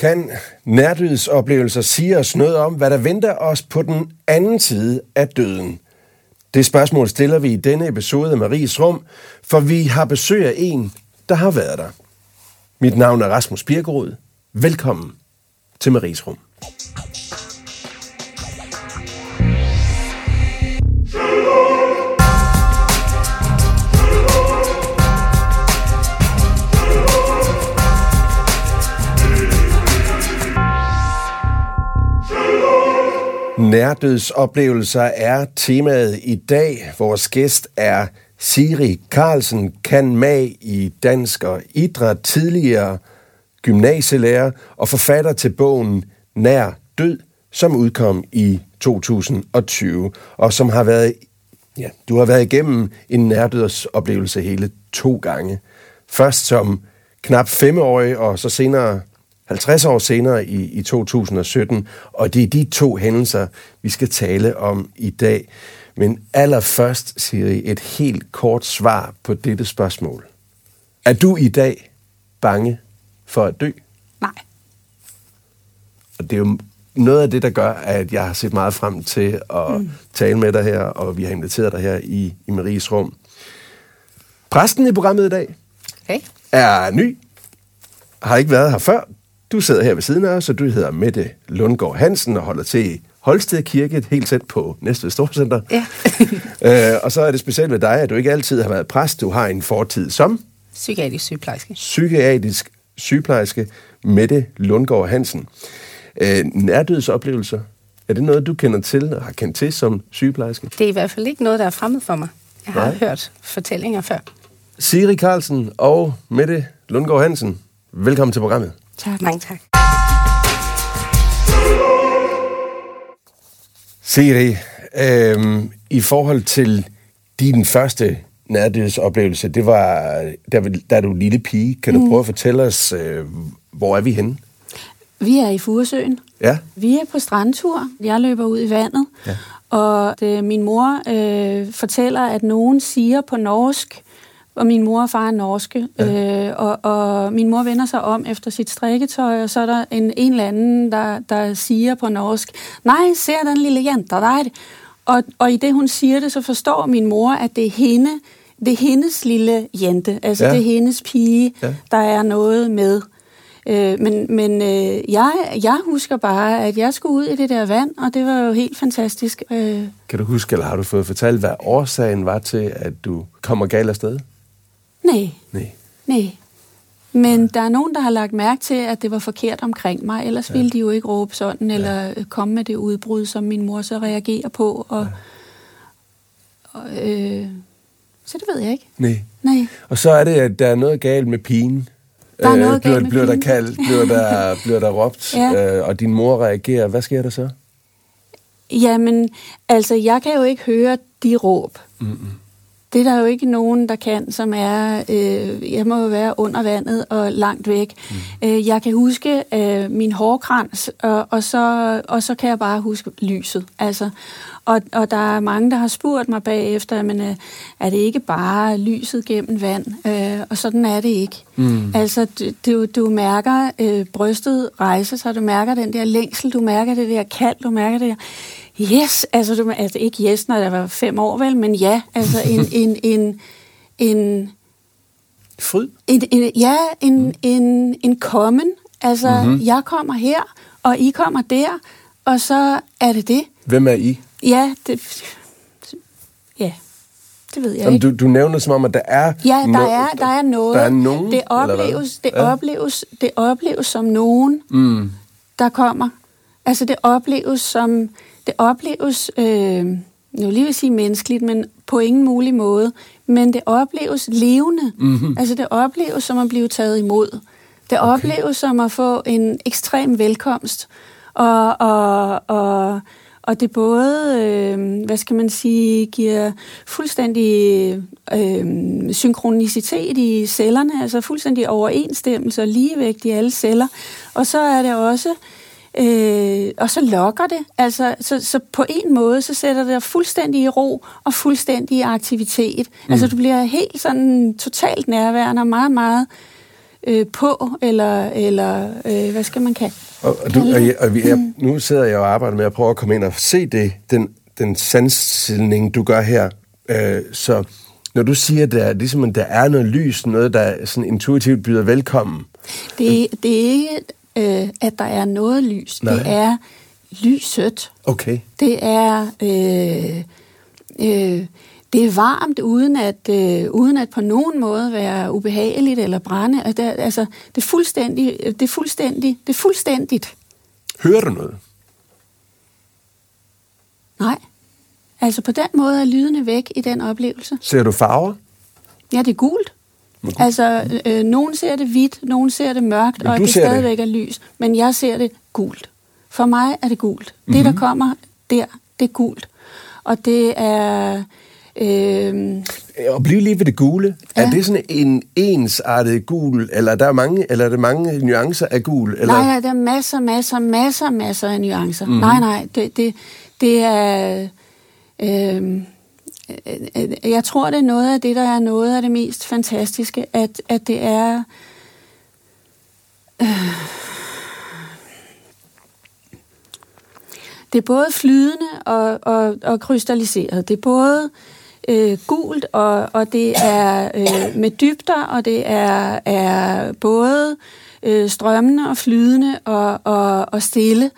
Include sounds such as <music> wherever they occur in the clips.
Kan nærdødsoplevelser sige os noget om, hvad der venter os på den anden side af døden? Det spørgsmål stiller vi i denne episode af Maries Rum, for vi har besøg af en, der har været der. Mit navn er Rasmus Birkerud. Velkommen til Maries Rum. Nærdødsoplevelser er temaet i dag. Vores gæst er Siri Carlsen, kan mag i dansk og idræt, tidligere gymnasielærer og forfatter til bogen Nær Død, som udkom i 2020, og som har været, ja, du har været igennem en nærdødsoplevelse hele to gange. Først som knap femårig, og så senere 50 år senere i, i 2017, og det er de to hændelser, vi skal tale om i dag. Men allerførst, Siri, et helt kort svar på dette spørgsmål. Er du i dag bange for at dø? Nej. Og det er jo noget af det, der gør, at jeg har set meget frem til at mm. tale med dig her, og vi har inviteret dig her i, i Maries rum. Præsten i programmet i dag okay. er ny, har ikke været her før. Du sidder her ved siden af os, og du hedder Mette Lundgaard Hansen og holder til i Holsted Kirke, helt tæt på Næstved Storcenter. Ja. <laughs> øh, og så er det specielt ved dig, at du ikke altid har været præst. Du har en fortid som... Psykiatrisk sygeplejerske. Psykiatrisk sygeplejerske Mette Lundgaard Hansen. Øh, nærdødsoplevelser, er det noget, du kender til og har kendt til som sygeplejerske? Det er i hvert fald ikke noget, der er fremmed for mig. Jeg har Nej. hørt fortællinger før. Siri Carlsen og Mette Lundgaard Hansen, velkommen til programmet. Tak. Mange tak. Siri, øh, i forhold til din første nærdødsoplevelse, det var, der, der du lille pige. Kan du prøve at fortælle os, øh, hvor er vi henne? Vi er i Furesøen. Ja, Vi er på strandtur. Jeg løber ud i vandet. Ja. Og det, min mor øh, fortæller, at nogen siger på norsk, og min mor og far er norske, ja. øh, og, og min mor vender sig om efter sit strikketøj, og så er der en, en eller anden, der, der siger på norsk, nej, ser den lille jente der? Og, og i det, hun siger det, så forstår min mor, at det er hende, det er hendes lille jente, altså Ja. det er hendes pige, ja. der er noget med. Øh, men men øh, jeg, jeg husker bare, at jeg skulle ud i det der vand, og det var jo helt fantastisk. Øh, kan du huske, eller har du fået fortalt, hvad årsagen var til, at du kommer galt afsted? Nej, Nej. nej. Men der er nogen, der har lagt mærke til, at det var forkert omkring mig. Ellers ja. ville de jo ikke råbe sådan, eller øh, komme med det udbrud, som min mor så reagerer på. Og, og, øh, så det ved jeg ikke. Nej. Nej. Og så er det, at der er noget galt med pigen. Der er noget bliver, galt bliver der kaldt, bliver der, <laughs> bliver der råbt, Ja. øh, og din mor reagerer. Hvad sker der så? Jamen, altså, jeg kan jo ikke høre de råb. Mm-mm. Det er der jo ikke nogen, der kan, som er, øh, jeg må jo være under vandet og langt væk. Mm. Øh, jeg kan huske øh, min hårkrans, og, og, så, og så kan jeg bare huske lyset. Altså, og, og der er mange, der har spurgt mig bagefter, men øh, er det ikke bare lyset gennem vand? Øh, og sådan er det ikke. Mm. Altså, du, du, du mærker øh, brystet rejse sig, du mærker den der længsel, du mærker det der kald, du mærker det der Yes, altså, du, altså ikke yes, når jeg var fem år vel, men ja, altså en, <laughs> en, en, en, Fryd? en, en ja, en, en, en kommen. Altså, mm-hmm. jeg kommer her, og I kommer der, og så er det det. Hvem er I? Ja, det, ja, det ved jeg Jamen, ikke. du, du nævner som om, at der er... Ja, der no- er, der er noget. Der er nogen, det opleves, det, Ja. opleves, det opleves som nogen, Mm. der kommer. Altså det opleves som, det opleves, øh, vil lige vil sige menneskeligt, men på ingen mulig måde. Men det opleves levende. Mm-hmm. Altså det opleves som at blive taget imod. Det okay. opleves som at få en ekstrem velkomst. Og, og, og, og det både, øh, hvad skal man sige, giver fuldstændig øh, synkronicitet i cellerne, altså fuldstændig overensstemmelse og ligevægt i alle celler. Og så er det også, øh, og så lokker det. Altså, så, så på en måde, så sætter det dig fuldstændig i ro og fuldstændig i aktivitet. Mm. Altså du bliver helt sådan totalt nærværende og meget, meget øh, på, eller, eller øh, hvad skal man kalde Og, og, du, og, jeg, og vi er, nu sidder jeg og arbejder med at prøve at komme ind og se det, den, den sandstilling, du gør her. Øh, så når du siger, at der, ligesom, at der er noget lys, noget, der sådan intuitivt byder velkommen. Det, det er ikke, øh, at der er noget lys. Nej. Det er lyset. Okay. Det er... Øh, øh, det er varmt, uden at, øh, uden at på nogen måde være ubehageligt eller brænde. Altså, det, er- altså, det er fuldstændig, det er fuldstændig, det er fuldstændigt. Hører du noget? Nej. Altså på den måde er lydene væk i den oplevelse. Ser du farver? Ja, det er gult. Okay. Altså, øh, nogen ser det hvidt, nogen ser det mørkt, og det ser det. stadigvæk er lys. Men jeg ser det gult. For mig er det gult. Mm-hmm. Mhm. Det, der kommer der, det er gult. Og det er... Øh, Og blive lige ved det gule. Ja. Ja. Er det sådan en ensartet gul, eller, der er mange, eller er det mange nuancer af gul? Eller? Nej, nej, der er masser, masser, masser, masser af nuancer. Mhm. Mm. Nej, nej, det, det, det er... Øh, øh, jeg tror, det er noget af det, der er noget af det mest fantastiske, at, at det er... Øh, det er både flydende og, og, og krystalliseret. Det er både øh, gult, og, og det er øh, med dybder, og det er, er både øh, strømmende og flydende og, og, og stille.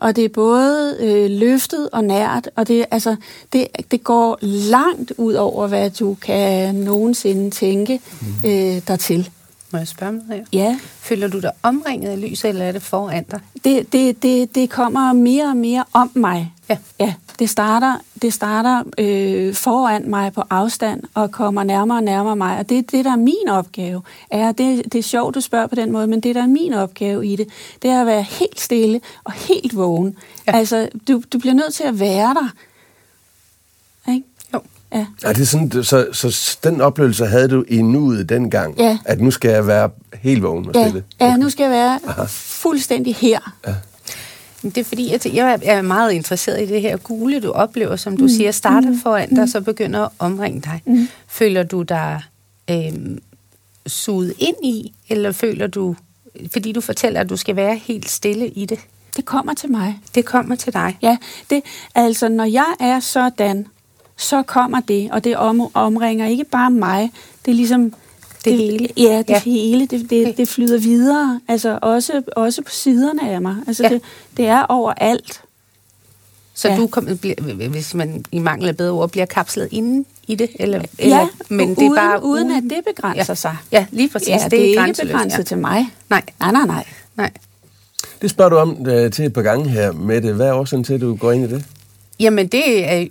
Og det er både øh, løftet og nært, og det, altså, det, det går langt ud over, hvad du kan nogensinde tænke øh, dertil. Må jeg spørge om noget her? Ja, Føler du dig omringet af lys, eller er det foran dig? det, det, det, det kommer mere og mere om mig. Ja. Ja, det starter, det starter øh, foran mig på afstand og kommer nærmere og nærmere mig. Og det, det der er min opgave, er, det, det er sjovt, du spørger på den måde, men det der er min opgave i det, det er at være helt stille og helt vågen. Ja. Ja. Altså, du, du bliver nødt til at være der. Ikke? Jo. Ja. Er det sådan, så, så den oplevelse havde du i nuet dengang? Ja. At nu skal jeg være helt vågen og Ja, stille? ja, nu skal jeg være fuldstændig her. Men Det er fordi, jeg, tæ- jeg er meget interesseret i det her gule, du oplever, som du mm. siger, starter foran dig, så begynder at omringe dig. Mm. Føler du dig øhm, suget ind i, eller føler du, fordi du fortæller, at du skal være helt stille i det, Det kommer til mig. det kommer til dig? Ja, det, altså når jeg er sådan, så kommer det, og det om, omringer ikke bare mig, det er ligesom... Det hele? Ja, det Ja. hele, det, det, Okay. det flyder videre, altså også, også på siderne af mig. Altså Ja. det, det er overalt. Så ja. Du kommer, bliver, hvis man i mangel af bedre ord, bliver kapslet inde i det? Eller, eller, ja, men det er uden, bare uden at det begrænser ja. sig. Ja, lige præcis. Ja, det, det er ikke begrænset ja. til mig. Nej, Nej, nej, nej. nej. Det spørger du om øh, til et par gange her, Mette. Hvad er årsagen til, at du går ind i det? Jamen, det er, <laughs>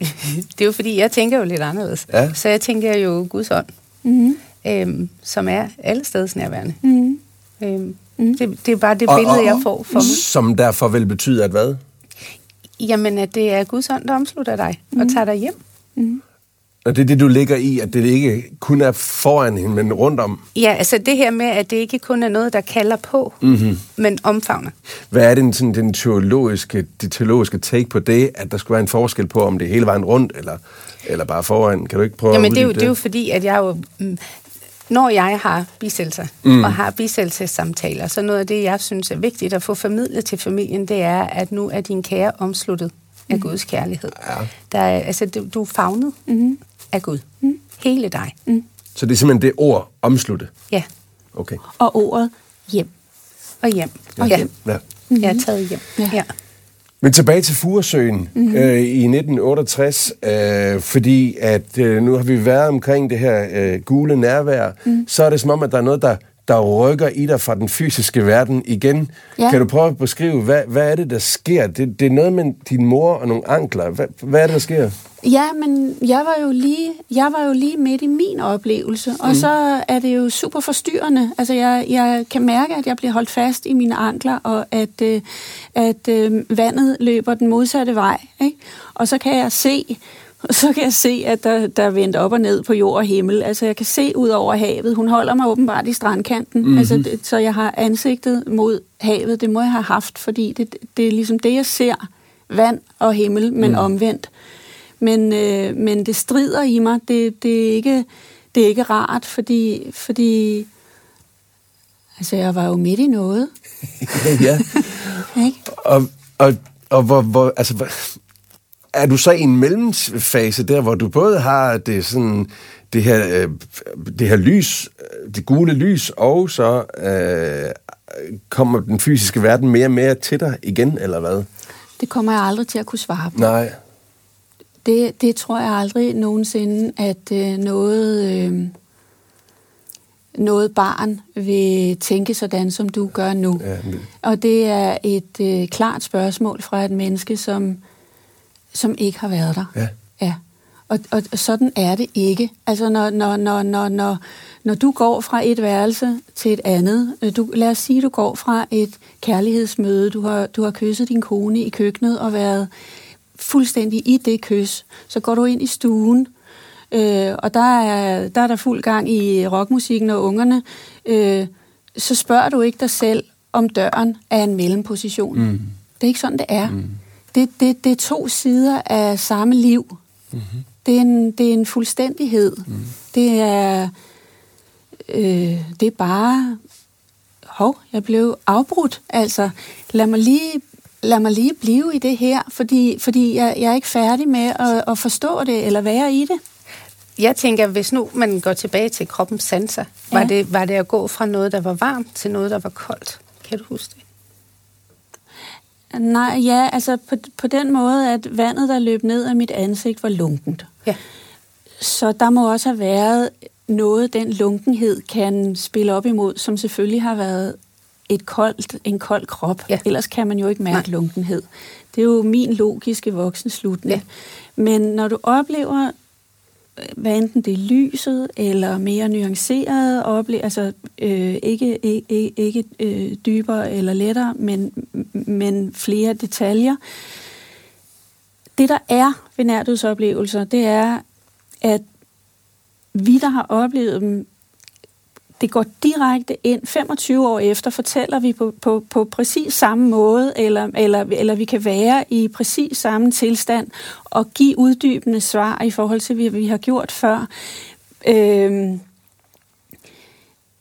det er jo fordi, jeg tænker jo lidt anderledes. Ja. Så jeg tænker jo Guds ånd, Mm-hmm. Øhm, som er alle steds nærværende. Mm-hmm. Øhm, det, det er bare det billede, jeg får for mig. Som derfor vil betyde, at hvad? Jamen, at det er Guds ånd, der omslutter dig og tager dig hjem. Og det er det, du ligger i, at det ikke kun er foran hende, men rundt om. Ja, altså det her med, at det ikke kun er noget, der kalder på, mm-hmm. men omfavner. Hvad er den, sådan, den teologiske, det teologiske take på det, at der skulle være en forskel på, om det er hele vejen rundt, eller, eller bare foran? Kan du ikke prøve Jamen, at det er, jo, det er jo fordi, at jeg jo... Mm, når jeg har bisættelser mm. og har bisættelsessamtaler, så noget af det, jeg synes er vigtigt at få formidlet til familien, det er, at nu er din kære omsluttet af Guds kærlighed. Ja. Der er, altså, du, du er fagnet mm. af Gud. Mm. Hele dig. Mm. Så det er simpelthen det ord, omslutte. Ja, Okay. Og ordet hjem. og hjem. Ja. Ja, Ja. jeg er taget hjem. Ja. Ja. Men tilbage til Furesøen mm-hmm. øh, i 1968, øh, fordi at øh, nu har vi været omkring det her øh, gule nærvær, mm. så er det som om, at der er noget, der, der rykker i dig fra den fysiske verden igen. Ja. Kan du prøve at beskrive, hvad, hvad er det, der sker? Det, det er noget med din mor og nogle ankler. Hvad, hvad er det, der sker? Ja, men jeg var jo lige, jeg var jo lige midt i min oplevelse, og så er det jo super forstyrrende. Altså, jeg, jeg kan mærke, at jeg bliver holdt fast i mine ankler, og at, øh, at øh, vandet løber den modsatte vej. Ikke? Og så kan jeg se, så kan jeg se, at der, der er vendt op og ned på jord og himmel. Altså, jeg kan se ud over havet. Hun holder mig åbenbart i strandkanten, mm-hmm. altså, det, så jeg har ansigtet mod havet. Det må jeg have haft, fordi det, det er ligesom det, jeg ser. Vand og himmel, men mm. omvendt. Men, øh, men det strider i mig. Det, det, er ikke, det er ikke rart, fordi, fordi Altså, jeg var jo midt i noget. <laughs> ja, <laughs> ja. Ikke? Og, og, og hvor, hvor, altså, hvor, er du så i en mellemfase der, hvor du både har det sådan det her, øh, det her lys, øh, det gule lys, og så øh, kommer den fysiske verden mere og mere til dig igen, eller hvad? Det kommer jeg aldrig til at kunne svare på. Nej. Det, det tror jeg aldrig nogensinde, at øh, noget, øh, noget barn vil tænke sådan, som du gør nu. Ja, men- Og det er et øh, klart spørgsmål fra et menneske, som, som ikke har været der. Ja. Ja. Og, og sådan er det ikke. Altså, når, når, når, når, når, når du går fra et værelse til et andet, øh, du, lad os sige, du går fra et kærlighedsmøde, du har, du har kysset din kone i køkkenet og været fuldstændig i det kys, så går du ind i stuen, øh, og der er, der er der fuld gang i rockmusikken og ungerne, øh, så spørger du ikke dig selv, om døren er en mellemposition. Mm. Det er ikke sådan, det er. Mm. Det, det, det er to sider af samme liv. Mm-hmm. Det, er en, det er en fuldstændighed. Mm. Det er øh, det er bare hov, jeg blev afbrudt. Altså, lad mig lige, lad mig lige blive i det her, fordi, fordi jeg, jeg er ikke færdig med at, at forstå det eller være i det. Jeg tænker, hvis nu man går tilbage til kroppens sanser, ja. var, det, var det at gå fra noget, der var varmt, til noget, der var koldt? Kan du huske det? Nej, ja, altså på, på den måde, at vandet, der løb ned af mit ansigt, var lunkent. Ja. Så der må også have været noget, den lunkenhed kan spille op imod, som selvfølgelig har været et koldt, en kold krop. Ja. Ellers kan man jo ikke mærke Nej. lunkenhed. Det er jo min logiske voksenslutning. Ja. Men når du oplever, hvad enten det er lyset eller mere nuanceret, oplevelse, altså øh, ikke, ikke, ikke øh, dybere eller lettere, men, men flere detaljer. Det, der er ved nærdødsoplevelser, det er, at vi, der har oplevet dem, det går direkte ind. 25 år efter fortæller vi på, på, på præcis samme måde, eller, eller, eller vi kan være i præcis samme tilstand og give uddybende svar i forhold til, hvad vi har gjort før. Øhm,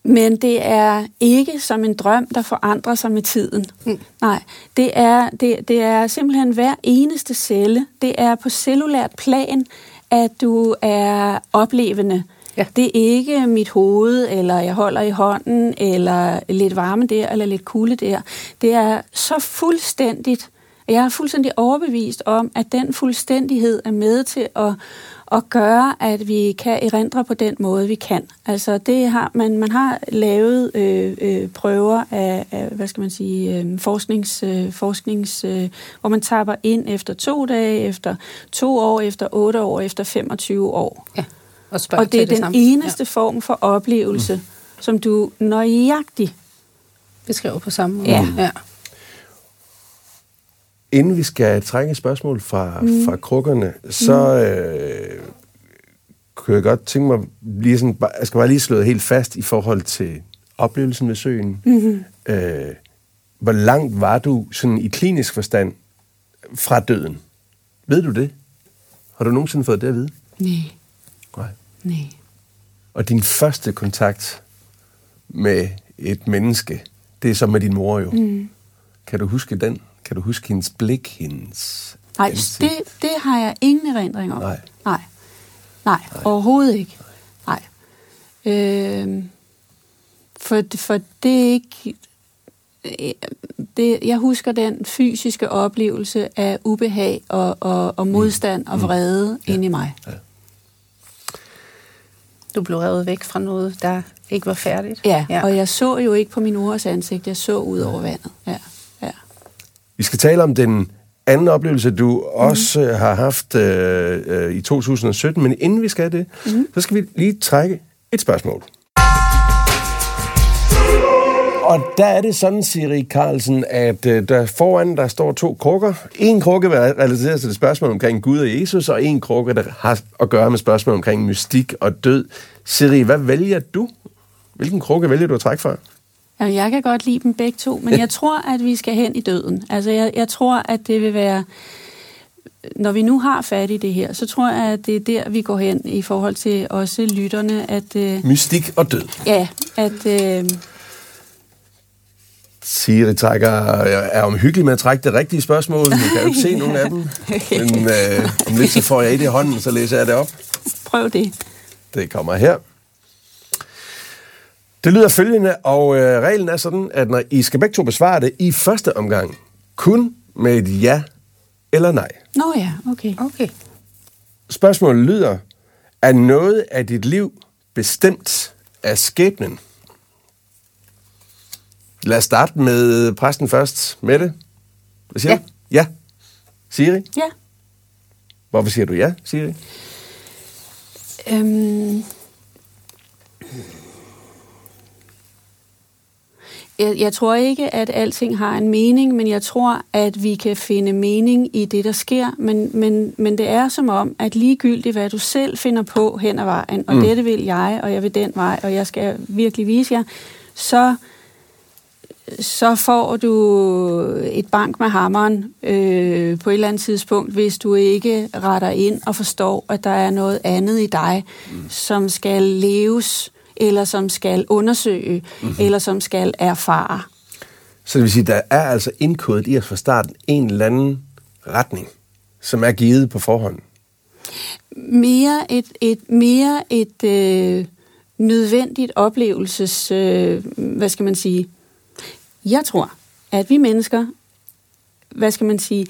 men det er ikke som en drøm, der forandrer sig med tiden. Mm. Nej, det er, det, det er simpelthen hver eneste celle. Det er på cellulært plan, at du er oplevende. Ja. Det er ikke mit hoved, eller jeg holder i hånden, eller lidt varme der, eller lidt kulde der. Det er så fuldstændigt. Jeg er fuldstændig overbevist om, at den fuldstændighed er med til at, at gøre, at vi kan erindre på den måde, vi kan. Altså det har man, man har lavet øh, øh, prøver af, af, hvad skal man sige, øh, forsknings, øh, forsknings øh, hvor man tapper ind efter to dage, efter to år, efter otte år, efter 25 år. Ja. Og, Og det er til den samme. eneste form for oplevelse, mm. som du nøjagtigt Beskriver på samme måde. Ja. ja. Inden vi skal trække et spørgsmål fra, mm. fra krukkerne, så øh, kunne jeg godt tænke mig, lige sådan, jeg skal bare lige slå helt fast i forhold til oplevelsen ved søen. Mm-hmm. Øh, hvor langt var du sådan i klinisk forstand fra døden? Ved du det? Har du nogensinde fået det at vide? Nej, Nej. nej. Og din første kontakt med et menneske, det er så med din mor jo. Mm. Kan du huske den? Kan du huske hendes blik, hendes Nej, ansigt? det, det har jeg ingen erindring om. Nej. Nej, Nej overhovedet ikke. Nej. Øh, for, for det er ikke... Det, jeg husker den fysiske oplevelse af ubehag og, og, og modstand og vrede mm. inde i mig. Du blev revet væk fra noget, der ikke var færdigt. Ja, ja, og jeg så jo ikke på min mors ansigt, jeg så ud over vandet. Ja, ja. Vi skal tale om den anden oplevelse, du også mm. har haft øh, øh, i 2017, men inden vi skal det, mm. så skal vi lige trække et spørgsmål. Og der er det sådan, Siri Carlsen, at øh, der foran der står to krukker. En krukke er relateret til det spørgsmål omkring Gud og Jesus, og en krukke, der har at gøre med spørgsmål omkring mystik og død. Siri, hvad vælger du? Hvilken krukke vælger du at trække fra? Jamen, jeg kan godt lide dem begge to, men <laughs> jeg tror, at vi skal hen i døden. Altså, jeg, jeg tror, at det vil være... Når vi nu har fat i det her, så tror jeg, at det er der, vi går hen i forhold til også lytterne, at... Øh, Mystik og død. ja, at... Øh, Siri trækker, er omhyggelig med at trække det rigtige spørgsmål. Du kan jo ikke se nogen af dem. Men <laughs> øh, om lidt så får jeg et i hånden, så læser jeg det op. Prøv det. Det kommer her. Det lyder følgende, og øh, reglen er sådan, at når I skal begge to besvare det i første omgang, kun med et ja eller nej. Nå ja, okay. Okay. Spørgsmålet lyder, er noget af dit liv bestemt af skæbnen? Lad os starte med præsten først. Mette? Hvad siger Ja. du? Ja. Siri? Ja. Hvorfor siger du ja, Siri? Øhm, jeg, jeg tror ikke, at alting har en mening, men jeg tror, at vi kan finde mening i det, der sker. Men, men, men det er som om, at ligegyldigt, hvad du selv finder på hen ad vejen, og mm. dette vil jeg, og jeg vil den vej, og jeg skal virkelig vise jer, så så får du et bank med hammeren øh, på et eller andet tidspunkt, hvis du ikke retter ind og forstår, at der er noget andet i dig, mm. som skal leves, eller som skal undersøge, mm-hmm. eller som skal erfare. Så det vil sige, der er altså indkodet i os fra starten en eller anden retning, som er givet på forhånd. Mere et, et, mere et øh, nødvendigt oplevelses, øh, hvad skal man sige, jeg tror, at vi mennesker, hvad skal man sige,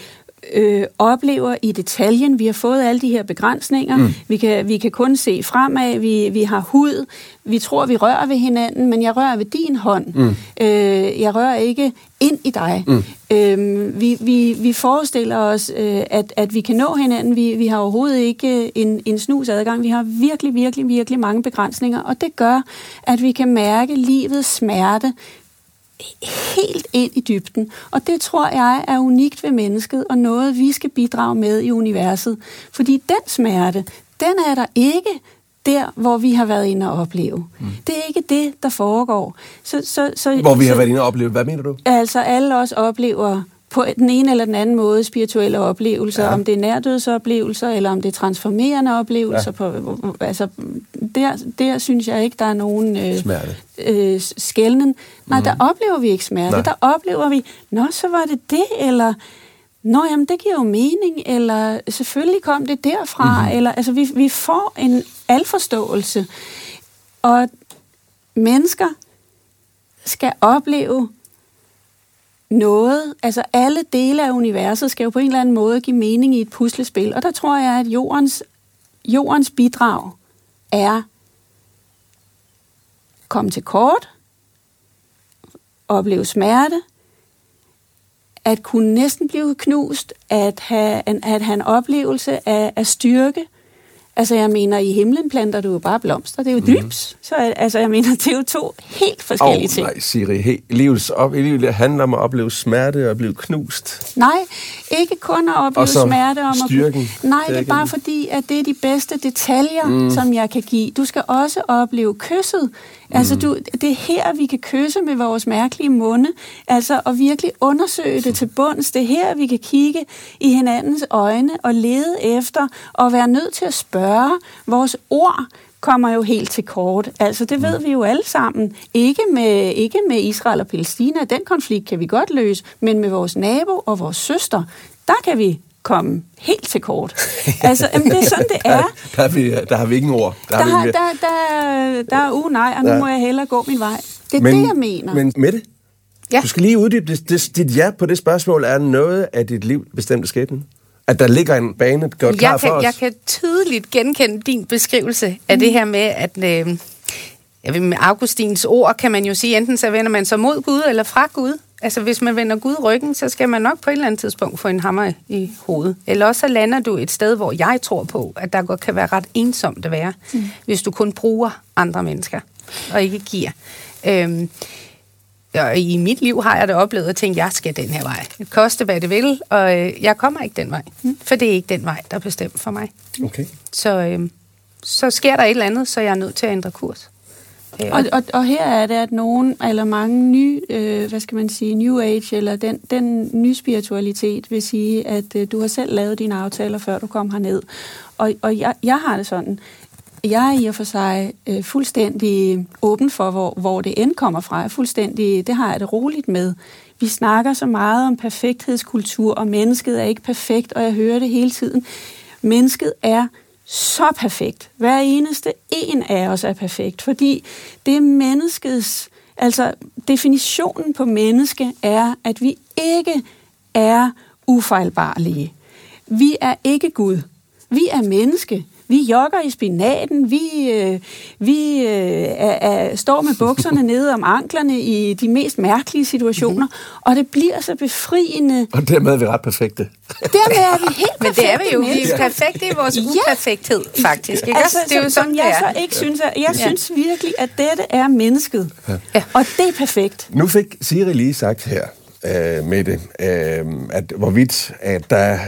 øh, oplever i detaljen, vi har fået alle de her begrænsninger, mm. vi, kan, vi kan kun se fremad, vi, vi har hud, vi tror, vi rører ved hinanden, men jeg rører ved din hånd. Mm. Øh, jeg rører ikke ind i dig. Mm. Øh, vi, vi, vi forestiller os, øh, at, at vi kan nå hinanden. Vi, vi har overhovedet ikke en, en snus adgang. Vi har virkelig, virkelig, virkelig mange begrænsninger, og det gør, at vi kan mærke livets smerte helt ind i dybden. Og det tror jeg er unikt ved mennesket, og noget vi skal bidrage med i universet. Fordi den smerte, den er der ikke der, hvor vi har været inde og opleve. Mm. Det er ikke det, der foregår. Så, så, så, Hvor vi har så, været inde og opleve. Hvad mener du? Altså alle os oplever på den ene eller den anden måde spirituelle oplevelser, ja. om det er nærdødsoplevelser, eller om det er transformerende oplevelser. Ja. På, altså, der, der synes jeg ikke, der er nogen øh, Smerte. øh. Nej, mm. der oplever vi ikke smerte. Nej. Der oplever vi, nå, så var det det, eller nå, jamen, det giver jo mening, eller selvfølgelig kom det derfra, mm. eller altså, vi, vi får en alforståelse. Og mennesker skal opleve noget, altså alle dele af universet skal jo på en eller anden måde give mening i et puslespil, og der tror jeg, at jordens, jordens bidrag er komme til kort, opleve smerte, at kunne næsten blive knust, at have en, at have en oplevelse af, af styrke. Altså jeg mener, i himlen planter du jo bare blomster, det er jo dryps. Så altså jeg mener, <laughs> det er jo to helt forskellige Åh, ting. nej, Siri. He, livets op, livet handler om at opleve smerte og blive knust. Nej, ikke kun at opleve Og så smerte om styrken. at Nej, Det det er er ikke bare fordi, at det er de bedste detaljer, mm. som jeg kan give. Du skal også opleve kysset. Altså, Mm. du, det er her, vi kan kysse med vores mærkelige munde. Altså, og virkelig undersøge det til bunds. Det er her, vi kan kigge i hinandens øjne og lede efter og være nødt til at spørge. Vores ord kommer jo helt til kort. Altså, det ved vi jo alle sammen. Ikke med, ikke med Israel og Palæstina. Den konflikt kan vi godt løse. Men med vores nabo og vores søster, der kan vi komme helt til kort. <laughs> Altså, jamen, det er sådan, det er. Der, der, er vi, der har vi ingen ord. Der, har vi har, ikke der, der, der er uh, nej, og nu Ja. må jeg hellere gå min vej. Det er men, det, jeg mener. Men Mette, Ja. du skal lige uddybe det, det, dit ja på det spørgsmål. Er noget af dit liv bestemt af skæbnen? At der ligger en bane gjort klar jeg for kan, os? jeg kan tydeligt genkende din beskrivelse af det her med, at øh, jeg ved, med Augustins ord kan man jo sige, enten så vender man sig mod Gud eller fra Gud. Altså hvis man vender Gud ryggen, så skal man nok på et eller andet tidspunkt få en hammer i hovedet. Eller også så lander du et sted, hvor jeg tror på, at der godt kan være ret ensomt at være, mm. hvis du kun bruger andre mennesker og ikke giver. Øhm, og i mit liv har jeg da oplevet at tænke, at jeg skal den her vej. Det koste, hvad det vil, og øh, jeg kommer ikke den vej. For det er ikke den vej, der er bestemt for mig. Okay. Så, øh, så sker der et eller andet, så jeg er nødt til at ændre kurs. Øh, Og, og, og her er det, at nogen, eller mange nye, øh, hvad skal man sige, New Age, eller den, den nye spiritualitet, vil sige, at øh, du har selv lavet dine aftaler, før du kom herned. Og, og jeg, jeg har det sådan, jeg er i og for sig øh, fuldstændig åben for, hvor, hvor det end kommer fra. Jeg er fuldstændig, det har jeg det roligt med. Vi snakker så meget om perfekthedskultur, og mennesket er ikke perfekt, og jeg hører det hele tiden. Mennesket er så perfekt. Hver eneste en af os er perfekt, fordi det er menneskets, altså definitionen på menneske er, at vi ikke er ufejlbarlige. Vi er ikke Gud. Vi er menneske. Vi jogger i spinaten, vi, øh, vi øh, er, er, står med bukserne <laughs> nede om anklerne i de mest mærkelige situationer, mm-hmm. og det bliver så befriende. Og dermed er vi ret perfekte. Dermed er vi helt <laughs> Men det er vi jo. Vi er perfekte i vores uperfekthed, faktisk. Ikke? Altså, det er jo sådan, jeg det er. så ikke synes, at, jeg ja. synes virkelig, at dette er mennesket. Ja. Og det er perfekt. Nu fik Siri lige sagt her, øh, med det, øh, at hvorvidt at der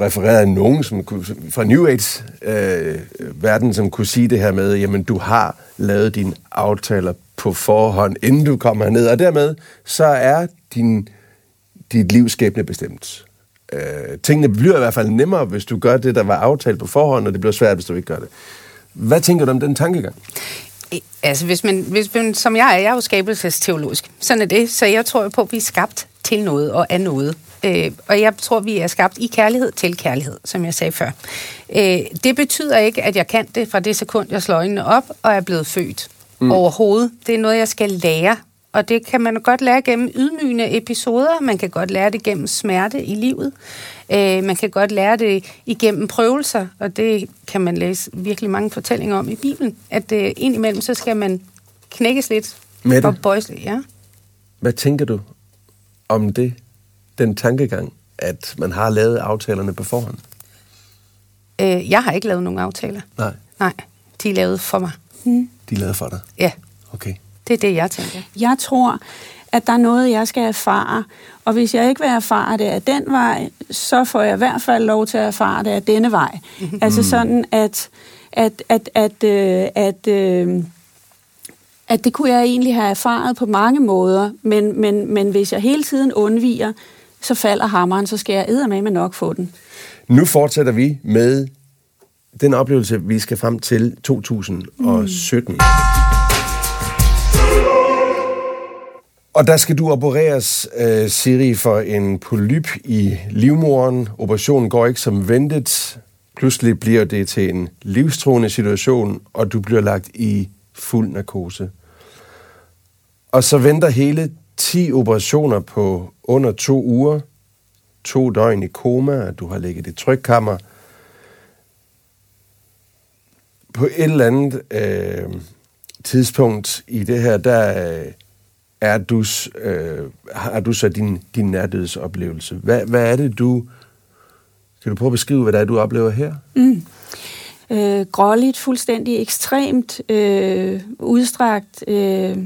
refereret nogen som kunne, fra New Age-verden, øh, som kunne sige det her med, jamen du har lavet dine aftaler på forhånd, inden du kommer ned, og dermed så er din, dit liv skæbne bestemt. Øh, tingene bliver i hvert fald nemmere, hvis du gør det, der var aftalt på forhånd, og det bliver svært, hvis du ikke gør det. Hvad tænker du om den tankegang? Altså, hvis man, hvis man, som jeg er, jeg er jo skabelsesteologisk. Sådan er det. Så jeg tror på, at vi er skabt til noget og af noget. Øh, og jeg tror, vi er skabt i kærlighed til kærlighed, som jeg sagde før. Øh, det betyder ikke, at jeg kan det fra det sekund, jeg slår øjnene op og er blevet født. Mm. Overhovedet. Det er noget, jeg skal lære. Og det kan man godt lære gennem ydmygende episoder. Man kan godt lære det gennem smerte i livet. Øh, man kan godt lære det igennem prøvelser. Og det kan man læse virkelig mange fortællinger om i Bibelen. At øh, indimellem, så skal man knækkes lidt. Med og bøjs, ja. Hvad tænker du om det? den tankegang, at man har lavet aftalerne på forhånd? Øh, jeg har ikke lavet nogen aftaler. Nej. Nej, de er lavet for mig. Mm. De er lavet for dig? Ja. Okay. Det er det, jeg tænker. Jeg tror, at der er noget, jeg skal erfare. Og hvis jeg ikke vil erfare det af den vej, så får jeg i hvert fald lov til at erfare det af denne vej. Mm-hmm. Altså sådan, at, at, at, at, øh, at, øh, at det kunne jeg egentlig have erfaret på mange måder, men, men, men hvis jeg hele tiden undviger, så falder hammeren, så skal jeg med med nok få den. Nu fortsætter vi med den oplevelse, vi skal frem til 2017. Mm. Og der skal du opereres, uh, Siri, for en polyp i livmoren. Operationen går ikke som ventet. Pludselig bliver det til en livstruende situation, og du bliver lagt i fuld narkose. Og så venter hele 10 operationer på under to uger, to døgn i koma, du har ligget i trykkammer. På et eller andet øh, tidspunkt i det her, der øh, er du, øh, har du så din, din nærdødsoplevelse. Hvad, hvad er det, du... Kan du prøve at beskrive, hvad det er, du oplever her? Mm. Øh, gråligt, fuldstændig ekstremt, øh, udstrakt, øh,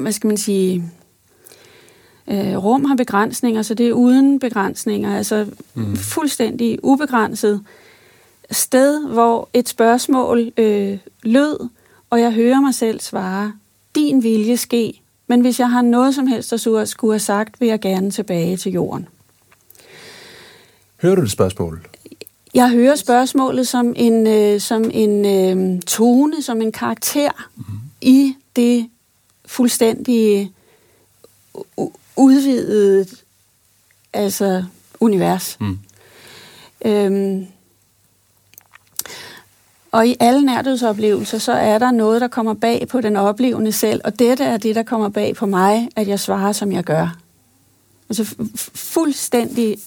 hvad skal man sige, øh, rum har begrænsninger, så det er uden begrænsninger, altså mm. fuldstændig ubegrænset sted, hvor et spørgsmål øh, lød, og jeg hører mig selv svare, din vilje ske, men hvis jeg har noget som helst at skulle have sagt, vil jeg gerne tilbage til jorden. Hører du det spørgsmål? Jeg hører spørgsmålet som en, øh, som en øh, tone, som en karakter mm. i det fuldstændig udvidet altså univers. Mm. Øhm, og i alle nærdødsoplevelser, så er der noget, der kommer bag på den oplevende selv, og dette er det, der kommer bag på mig, at jeg svarer, som jeg gør. Altså fuldstændig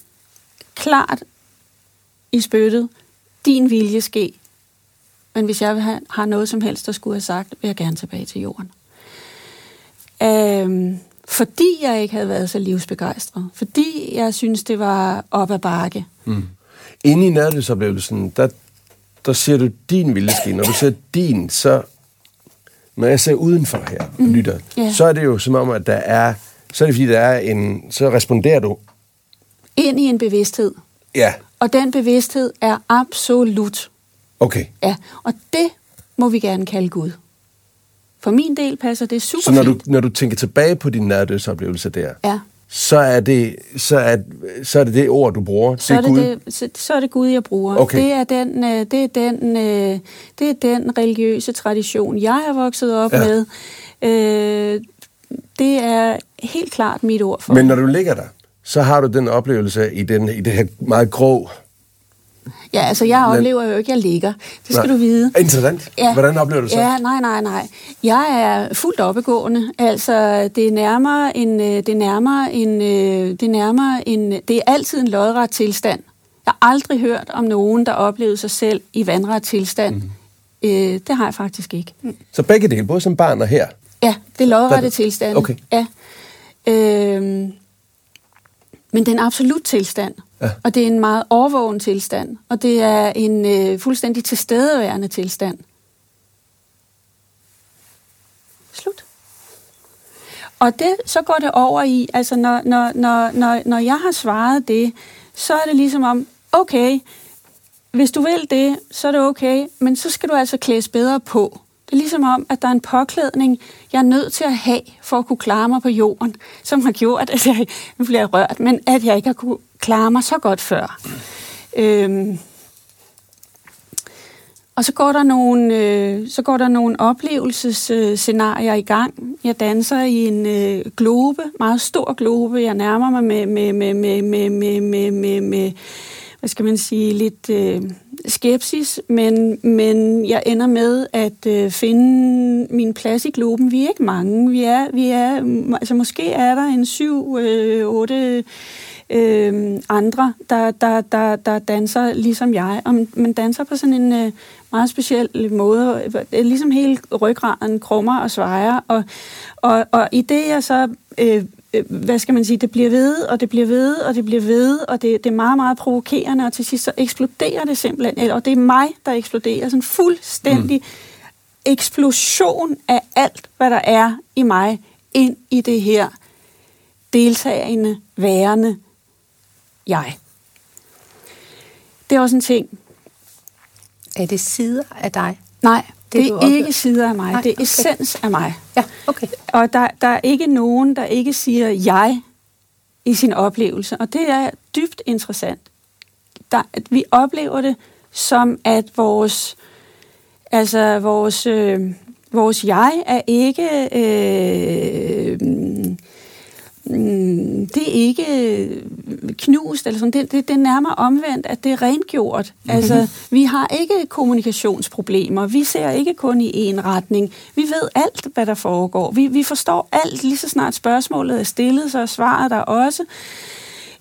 klart i spyttet, din vilje ske. Men hvis jeg har noget som helst, der skulle have sagt, vil jeg gerne tilbage til jorden. Øhm, fordi jeg ikke havde været så livsbegejstret. Fordi jeg synes, det var op ad bakke. Mm. Inde i nærhedsoplevelsen, der, der ser du din vildeske. Når du ser din, så... Når jeg ser udenfor her og mm. lytter, yeah. så er det jo som om, at der er... Så er det fordi, der er en... Så responderer du... Ind i en bevidsthed. Ja. Og den bevidsthed er absolut. Okay. Ja, og det må vi gerne kalde Gud. For min del passer det super Så når du, når du tænker tilbage på din nærdødsoplevelse der, ja. så er det så er, så er det, det ord, du bruger. Så er det, Gud. det, så, så er det Gud, jeg bruger. Okay. Det, er den, øh, det, er den, øh, det er den religiøse tradition, jeg er vokset op ja. med. Øh, det er helt klart mit ord for Men når du ligger der, så har du den oplevelse i, den, i det her meget grå Ja, altså jeg oplever jo ikke, at jeg ligger. Det skal nej. du vide. Interessant. Ja. Hvordan oplever du så? Ja, nej, nej, nej. Jeg er fuldt oppegående. Altså, det er nærmere en, øh, det er nærmere en, øh, det er nærmere en, det er altid en lodret tilstand. Jeg har aldrig hørt om nogen, der oplevede sig selv i vandret tilstand. Mm. Øh, det har jeg faktisk ikke. Så begge dele, både som barn og her? Ja, det er lodrette tilstand. Okay. Ja. Øh, men det er en absolut tilstand. Ja. Og det er en meget overvågen tilstand. Og det er en øh, fuldstændig tilstedeværende tilstand. Slut. Og det, så går det over i, altså når, når, når, når, når jeg har svaret det, så er det ligesom om, okay, hvis du vil det, så er det okay, men så skal du altså klædes bedre på. Det er ligesom om, at der er en påklædning, jeg er nødt til at have, for at kunne klare mig på jorden, som har gjort, at jeg, <laughs> nu bliver rørt, men at jeg ikke har kunne klare mig så godt før. Øhm, og så går der nogle, øh, så går der nogle oplevelsesscenarier i gang. Jeg danser i en øh, globe, meget stor globe. Jeg nærmer mig med, med, med, med, med, med, med, med, med hvad skal man sige, lidt øh, skepsis, men, men jeg ender med at øh, finde min plads i globen. Vi er ikke mange. Vi er, vi er, altså måske er der en syv, øh, otte øh, andre, der, der, der, der danser ligesom jeg. Og man danser på sådan en øh, meget speciel måde. Ligesom hele ryggraden krummer og svejer. Og, og, og i det jeg så... Øh, øh, hvad skal man sige, det bliver ved, og det bliver ved, og det bliver ved, og det, det er meget, meget provokerende, og til sidst så eksploderer det simpelthen, og det er mig, der eksploderer, sådan en fuldstændig mm. eksplosion af alt, hvad der er i mig, ind i det her deltagende, værende jeg. Det er også en ting. Er det sider af dig? Nej, det, det er ikke sider af mig. Nej, det er okay. essens af mig. Ja, okay. Og der, der er ikke nogen, der ikke siger jeg i sin oplevelse. Og det er dybt interessant. Der, at vi oplever det som, at vores, altså vores, øh, vores jeg er ikke... Øh, mm, det er ikke øh, knust, eller sådan. Det, det, det er nærmere omvendt, at det er rengjort. Mm-hmm. Altså, vi har ikke kommunikationsproblemer. Vi ser ikke kun i én retning. Vi ved alt, hvad der foregår. Vi, vi forstår alt, lige så snart spørgsmålet er stillet, så er svaret der også.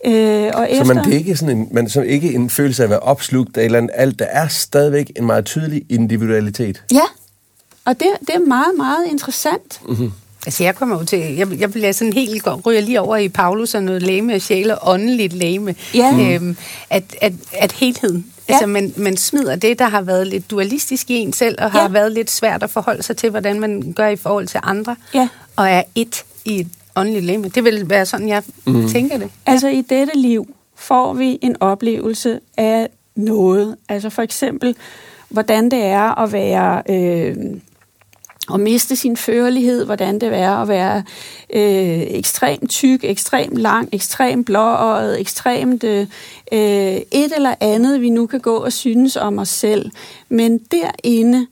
Øh, og efter... Så man, det er ikke sådan en, man så ikke en følelse af at være opslugt af eller andet, alt. Der er stadigvæk en meget tydelig individualitet. Ja, og det, det er meget, meget interessant. Mm-hmm. Altså jeg kommer jo til, jeg, jeg bliver sådan helt, ryger lige over i Paulus og noget læme og sjæle, åndeligt læme. Ja. Øhm, at, at, at helheden, ja. altså man, man smider det, der har været lidt dualistisk i en selv, og har ja. været lidt svært at forholde sig til, hvordan man gør i forhold til andre, ja. og er et i et åndeligt læme. Det vil være sådan, jeg mm. tænker det. Ja. Altså i dette liv får vi en oplevelse af noget. Altså for eksempel, hvordan det er at være... Øh, at miste sin førlighed, hvordan det er at være øh, ekstremt tyk, ekstremt lang, ekstremt blåøjet, ekstremt øh, øh, et eller andet, vi nu kan gå og synes om os selv. Men derinde,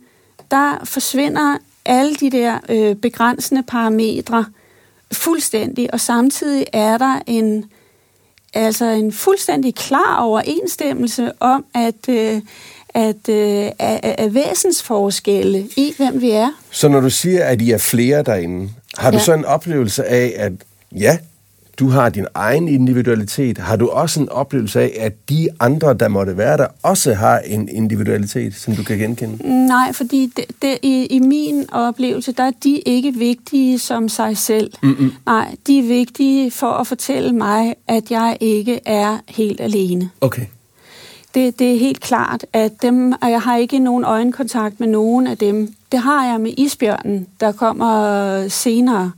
der forsvinder alle de der øh, begrænsende parametre fuldstændig, og samtidig er der en altså en fuldstændig klar overensstemmelse om, at øh, at, øh, af, af væsensforskelle i, hvem vi er. Så når du siger, at I er flere derinde, har du ja. så en oplevelse af, at ja, du har din egen individualitet. Har du også en oplevelse af, at de andre, der måtte være der, også har en individualitet, som du kan genkende? Nej, fordi det, det, i, i min oplevelse, der er de ikke vigtige som sig selv. Mm-mm. Nej, de er vigtige for at fortælle mig, at jeg ikke er helt alene. Okay det, det er helt klart, at dem, og jeg har ikke nogen øjenkontakt med nogen af dem. Det har jeg med isbjørnen, der kommer senere.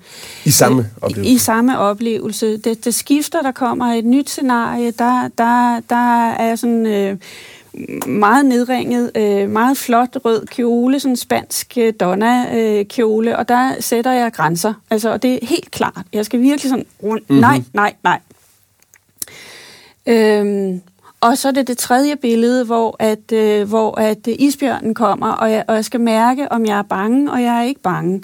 I samme oplevelse? I, i samme oplevelse. Det, det skifter, der kommer et nyt scenarie, der, der, der er sådan... Øh, meget nedringet, øh, meget flot rød kjole, sådan en spansk øh, donna-kjole, og der sætter jeg grænser. Altså, og det er helt klart. Jeg skal virkelig sådan rundt. Mm-hmm. Nej, nej, nej. Øhm, og så er det det tredje billede, hvor at, øh, hvor at isbjørnen kommer, og jeg, og jeg skal mærke, om jeg er bange, og jeg er ikke bange.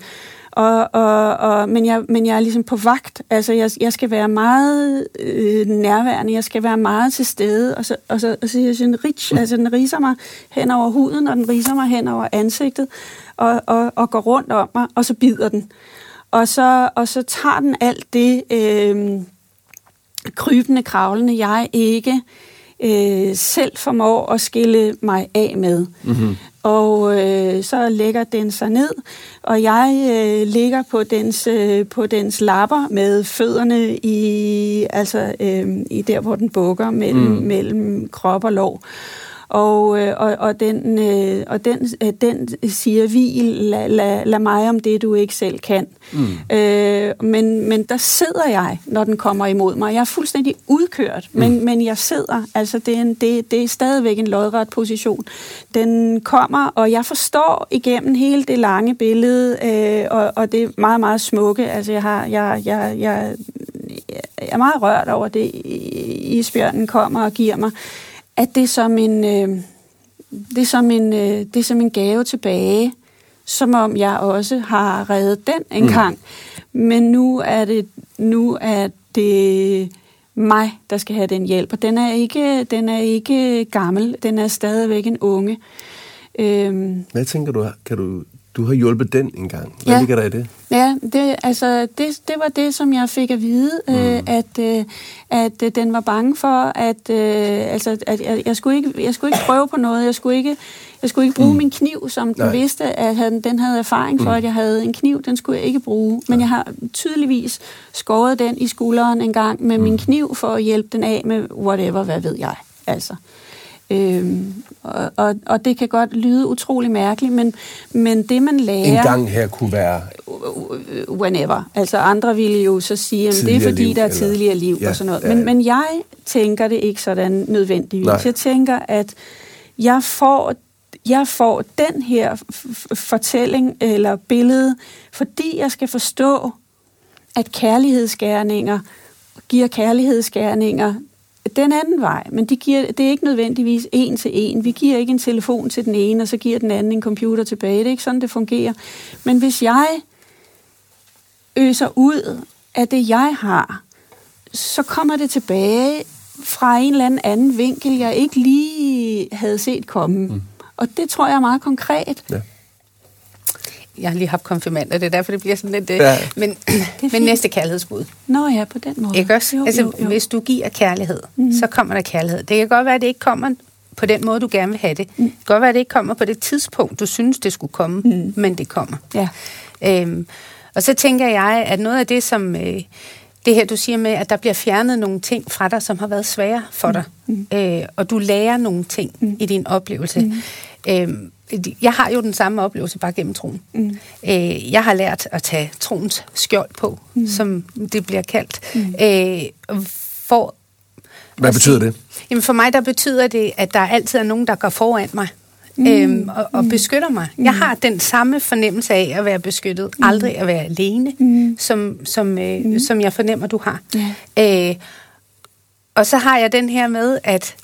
Og, og, og, men, jeg, men jeg er ligesom på vagt. Altså, jeg, jeg skal være meget øh, nærværende. Jeg skal være meget til stede. Og så, og så, og så jeg sådan, rich, <laughs> altså, den riser mig hen over huden, og den riser mig hen over ansigtet, og, og, og går rundt om mig, og så bider den. Og så, og så tager den alt det øh, krybende, kravlende, jeg ikke øh, selv formår at skille mig af med. Mm-hmm. Og øh, så lægger den sig ned, og jeg øh, ligger på dens, øh, på dens lapper med fødderne i, altså, øh, i der, hvor den bukker mellem, mm. mellem krop og lår. Og, øh, og, og, den, øh, og den, øh, den siger, vi lad, lad, lad mig om det, du ikke selv kan. Mm. Øh, men, men der sidder jeg, når den kommer imod mig. Jeg er fuldstændig udkørt, mm. men, men jeg sidder. Altså, det er, en, det, det er stadigvæk en lodret position. Den kommer, og jeg forstår igennem hele det lange billede, øh, og, og det er meget, meget smukke. Altså, jeg, har, jeg, jeg, jeg, jeg er meget rørt over det, isbjørnen kommer og giver mig at det er som en, øh, det er som en, øh, det er som en gave tilbage, som om jeg også har reddet den en mm. gang. Men nu er det nu er det mig, der skal have den hjælp. Og den er ikke, den er ikke gammel, den er stadigvæk en unge. Øhm, Hvad tænker du, kan du du har hjulpet den en gang. Hvad ja. ligger der i det? Ja, det, altså, det, det var det, som jeg fik at vide, mm. øh, at, øh, at øh, den var bange for, at, øh, altså, at jeg, jeg, skulle ikke, jeg skulle ikke prøve på noget. Jeg skulle ikke, jeg skulle ikke bruge mm. min kniv, som den Nej. vidste, at han, den havde erfaring for, mm. at jeg havde en kniv. Den skulle jeg ikke bruge. Men jeg har tydeligvis skåret den i skulderen en gang med mm. min kniv, for at hjælpe den af med whatever, hvad ved jeg. Altså. Øhm, og, og, det kan godt lyde utrolig mærkeligt, men, men det man lærer... En gang her kunne være... Whenever. Altså andre ville jo så sige, at det er fordi, liv, der er tidligere eller... liv ja, og sådan noget. Men, ja. men jeg tænker det ikke sådan nødvendigvis. Nej. Jeg tænker, at jeg får jeg får den her fortælling eller billede, fordi jeg skal forstå, at kærlighedsgærninger giver kærlighedsgærninger den anden vej, men de giver, det er ikke nødvendigvis en til en. Vi giver ikke en telefon til den ene, og så giver den anden en computer tilbage. Det er ikke sådan, det fungerer. Men hvis jeg øser ud af det, jeg har, så kommer det tilbage fra en eller anden anden vinkel, jeg ikke lige havde set komme. Mm. Og det tror jeg er meget konkret. Ja jeg har lige haft konfirmander, det er derfor, det bliver sådan lidt... Øh, ja. Men, <clears throat> men næste kærlighedsbud. Nå ja, på den måde. Ikke også? Jo, altså, jo, jo. hvis du giver kærlighed, mm. så kommer der kærlighed. Det kan godt være, at det ikke kommer på den måde, du gerne vil have det. Mm. Det kan godt være, at det ikke kommer på det tidspunkt, du synes, det skulle komme, mm. men det kommer. Ja. Øhm, og så tænker jeg, at noget af det, som... Øh, det her, du siger med, at der bliver fjernet nogle ting fra dig, som har været svære for dig, mm. øh, og du lærer nogle ting mm. i din oplevelse. Mm. Øhm, jeg har jo den samme oplevelse bare gennem troen. Mm. Øh, jeg har lært at tage troens skjold på, mm. som det bliver kaldt. Mm. Øh, for Hvad betyder det? Jamen for mig der betyder det, at der altid er nogen, der går foran mig. Mm. Øhm, og, og mm. beskytter mig. Mm. Jeg har den samme fornemmelse af at være beskyttet, mm. aldrig at være alene, mm. som, som, øh, mm. som jeg fornemmer, du har. Yeah. Øh, og så har jeg den her med, at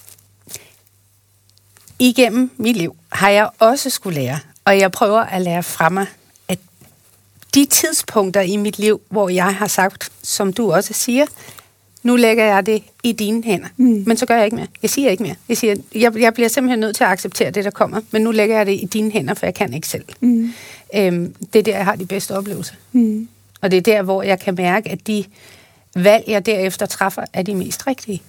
igennem mit liv har jeg også skulle lære, og jeg prøver at lære fra mig, at de tidspunkter i mit liv, hvor jeg har sagt, som du også siger, nu lægger jeg det i dine hænder. Mm. Men så gør jeg ikke mere. Jeg siger ikke mere. Jeg, siger, jeg, jeg bliver simpelthen nødt til at acceptere det, der kommer, men nu lægger jeg det i dine hænder, for jeg kan ikke selv. Mm. Øhm, det er der, jeg har de bedste oplevelser. Mm. Og det er der, hvor jeg kan mærke, at de valg, jeg derefter træffer, er de mest rigtige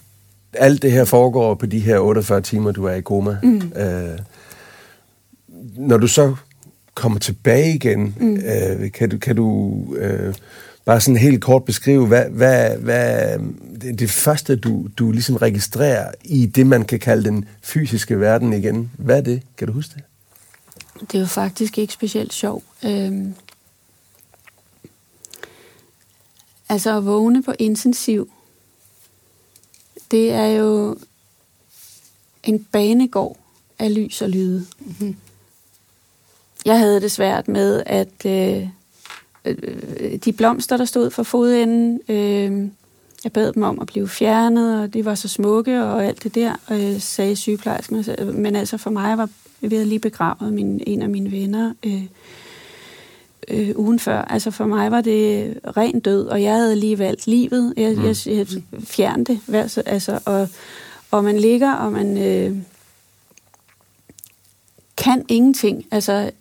alt det her foregår på de her 48 timer, du er i koma. Mm. Øh, når du så kommer tilbage igen, mm. øh, kan du, kan du øh, bare sådan helt kort beskrive, hvad, hvad, hvad det, det første, du, du ligesom registrerer i det, man kan kalde den fysiske verden igen. Hvad er det? Kan du huske det? Det er jo faktisk ikke specielt sjovt. Øhm, altså at vågne på intensiv det er jo en banegård af lys og lyde. Mm-hmm. Jeg havde det svært med, at øh, øh, de blomster, der stod for fodenden, øh, jeg bad dem om at blive fjernet, og de var så smukke og alt det der, øh, sagde sygeplejersken. Men altså for mig var vi havde lige begravet min, en af mine venner øh, øh, ugen før. Altså for mig var det ren død, og jeg havde lige valgt livet. Jeg, mm. jeg, jeg fjernede det. Altså, og, og man ligger, og man øh, kan ingenting. Altså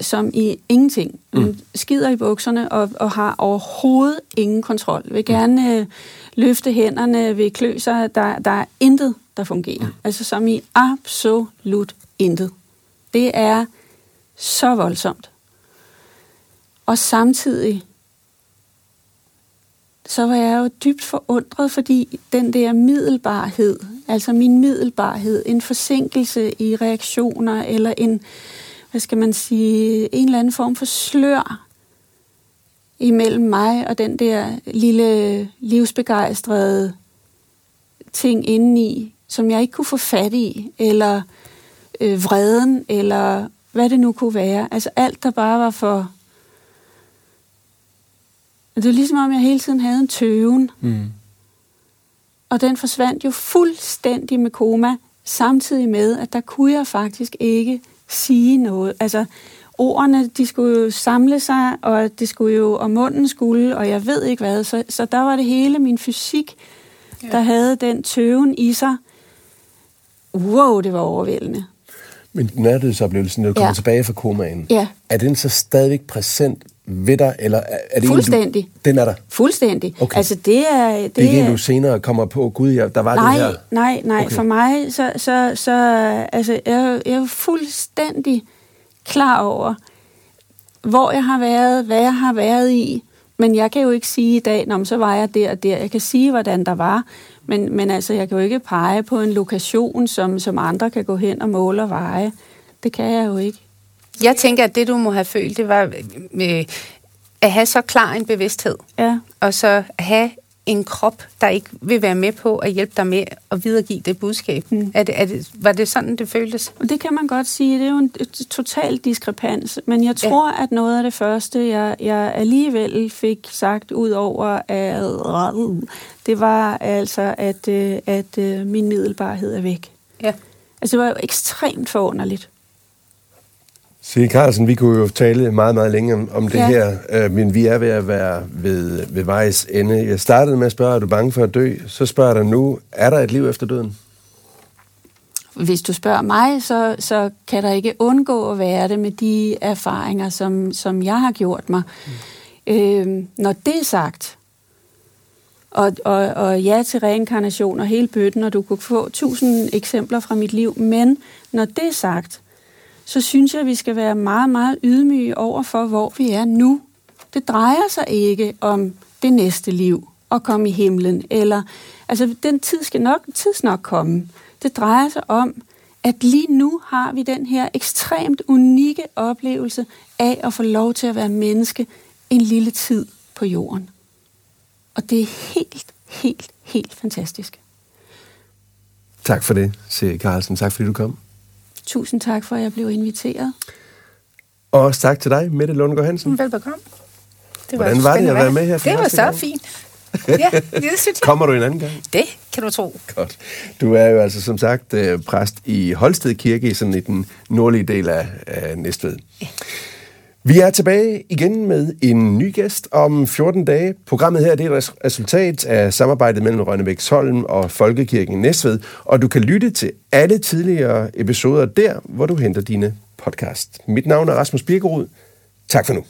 som i ingenting. Mm. skider i bukserne og, og har overhovedet ingen kontrol. Vil mm. gerne øh, løfte hænderne, vil klø sig. Der, der er intet, der fungerer. Mm. Altså som i absolut intet. Det er så voldsomt. Og samtidig, så var jeg jo dybt forundret, fordi den der middelbarhed, altså min middelbarhed, en forsinkelse i reaktioner, eller en, hvad skal man sige, en eller anden form for slør imellem mig og den der lille livsbegejstrede ting indeni, som jeg ikke kunne få fat i, eller øh, vreden, eller hvad det nu kunne være. Altså alt, der bare var for... Det var ligesom om, jeg hele tiden havde en tøven. Mm. Og den forsvandt jo fuldstændig med koma, samtidig med, at der kunne jeg faktisk ikke sige noget. Altså, ordene, de skulle jo samle sig, og det skulle jo, og munden skulle, og jeg ved ikke hvad. Så, så der var det hele min fysik, ja. der havde den tøven i sig. Wow, det var overvældende. Men natteoplevelsen, når du kommer ja. tilbage fra komaen, ja. er den så stadigvæk præsent ved dig, eller er det Fuldstændig. En, du, den er der? Fuldstændig. Okay. Altså det er... Det, det er ikke en, du senere kommer på, gud, ja, der var nej, det her. Nej, nej, okay. for mig, så, så, så altså, jeg, jeg er fuldstændig klar over, hvor jeg har været, hvad jeg har været i, men jeg kan jo ikke sige i dag, Nå, så var jeg der og der. Jeg kan sige, hvordan der var, men, men altså, jeg kan jo ikke pege på en lokation, som, som andre kan gå hen og måle og veje. Det kan jeg jo ikke. Jeg tænker, at det, du må have følt, det var øh, at have så klar en bevidsthed. Ja. Og så have en krop, der ikke vil være med på at hjælpe dig med at videregive det budskab. Mm. Er det, er det, var det sådan, det føltes? Det kan man godt sige. Det er jo en total diskrepans. Men jeg tror, ja. at noget af det første, jeg, jeg alligevel fik sagt ud over, at det var altså, at, øh, at øh, min middelbarhed er væk. Ja. Altså, det var jo ekstremt forunderligt. Sige Carlsen, vi kunne jo tale meget, meget længe om, om det ja. her, øh, men vi er ved at være ved, ved vejs ende. Jeg startede med at spørge, er du bange for at dø? Så spørger jeg dig nu, er der et liv efter døden? Hvis du spørger mig, så, så kan der ikke undgå at være det med de erfaringer, som, som jeg har gjort mig. Mm. Øh, når det er sagt, og, og, og ja til reinkarnation og hele bøtten, og du kunne få tusind eksempler fra mit liv, men når det er sagt, så synes jeg, at vi skal være meget, meget ydmyge over for, hvor vi er nu. Det drejer sig ikke om det næste liv at komme i himlen, eller altså den tid skal nok, tids nok komme. Det drejer sig om, at lige nu har vi den her ekstremt unikke oplevelse af at få lov til at være menneske en lille tid på jorden. Og det er helt, helt, helt fantastisk. Tak for det, Siri Carlsen. Tak fordi du kom. Tusind tak for, at jeg blev inviteret. Og også tak til dig, Mette Lundgaard Hansen. Velbekomme. Det var Hvordan var det at være med her? For det var så gang? fint. <laughs> Ja, det synes jeg. Kommer du en anden gang? Det kan du tro. Godt. Du er jo altså som sagt øh, præst i Holsted Kirke, sådan i den nordlige del af, af Næstved. Ja. Vi er tilbage igen med en ny gæst om 14 dage. Programmet her det er et resultat af samarbejdet mellem Rønnebæksholm og Folkekirken i Næstved, og du kan lytte til alle tidligere episoder der, hvor du henter dine podcast. Mit navn er Rasmus Birkerud. Tak for nu.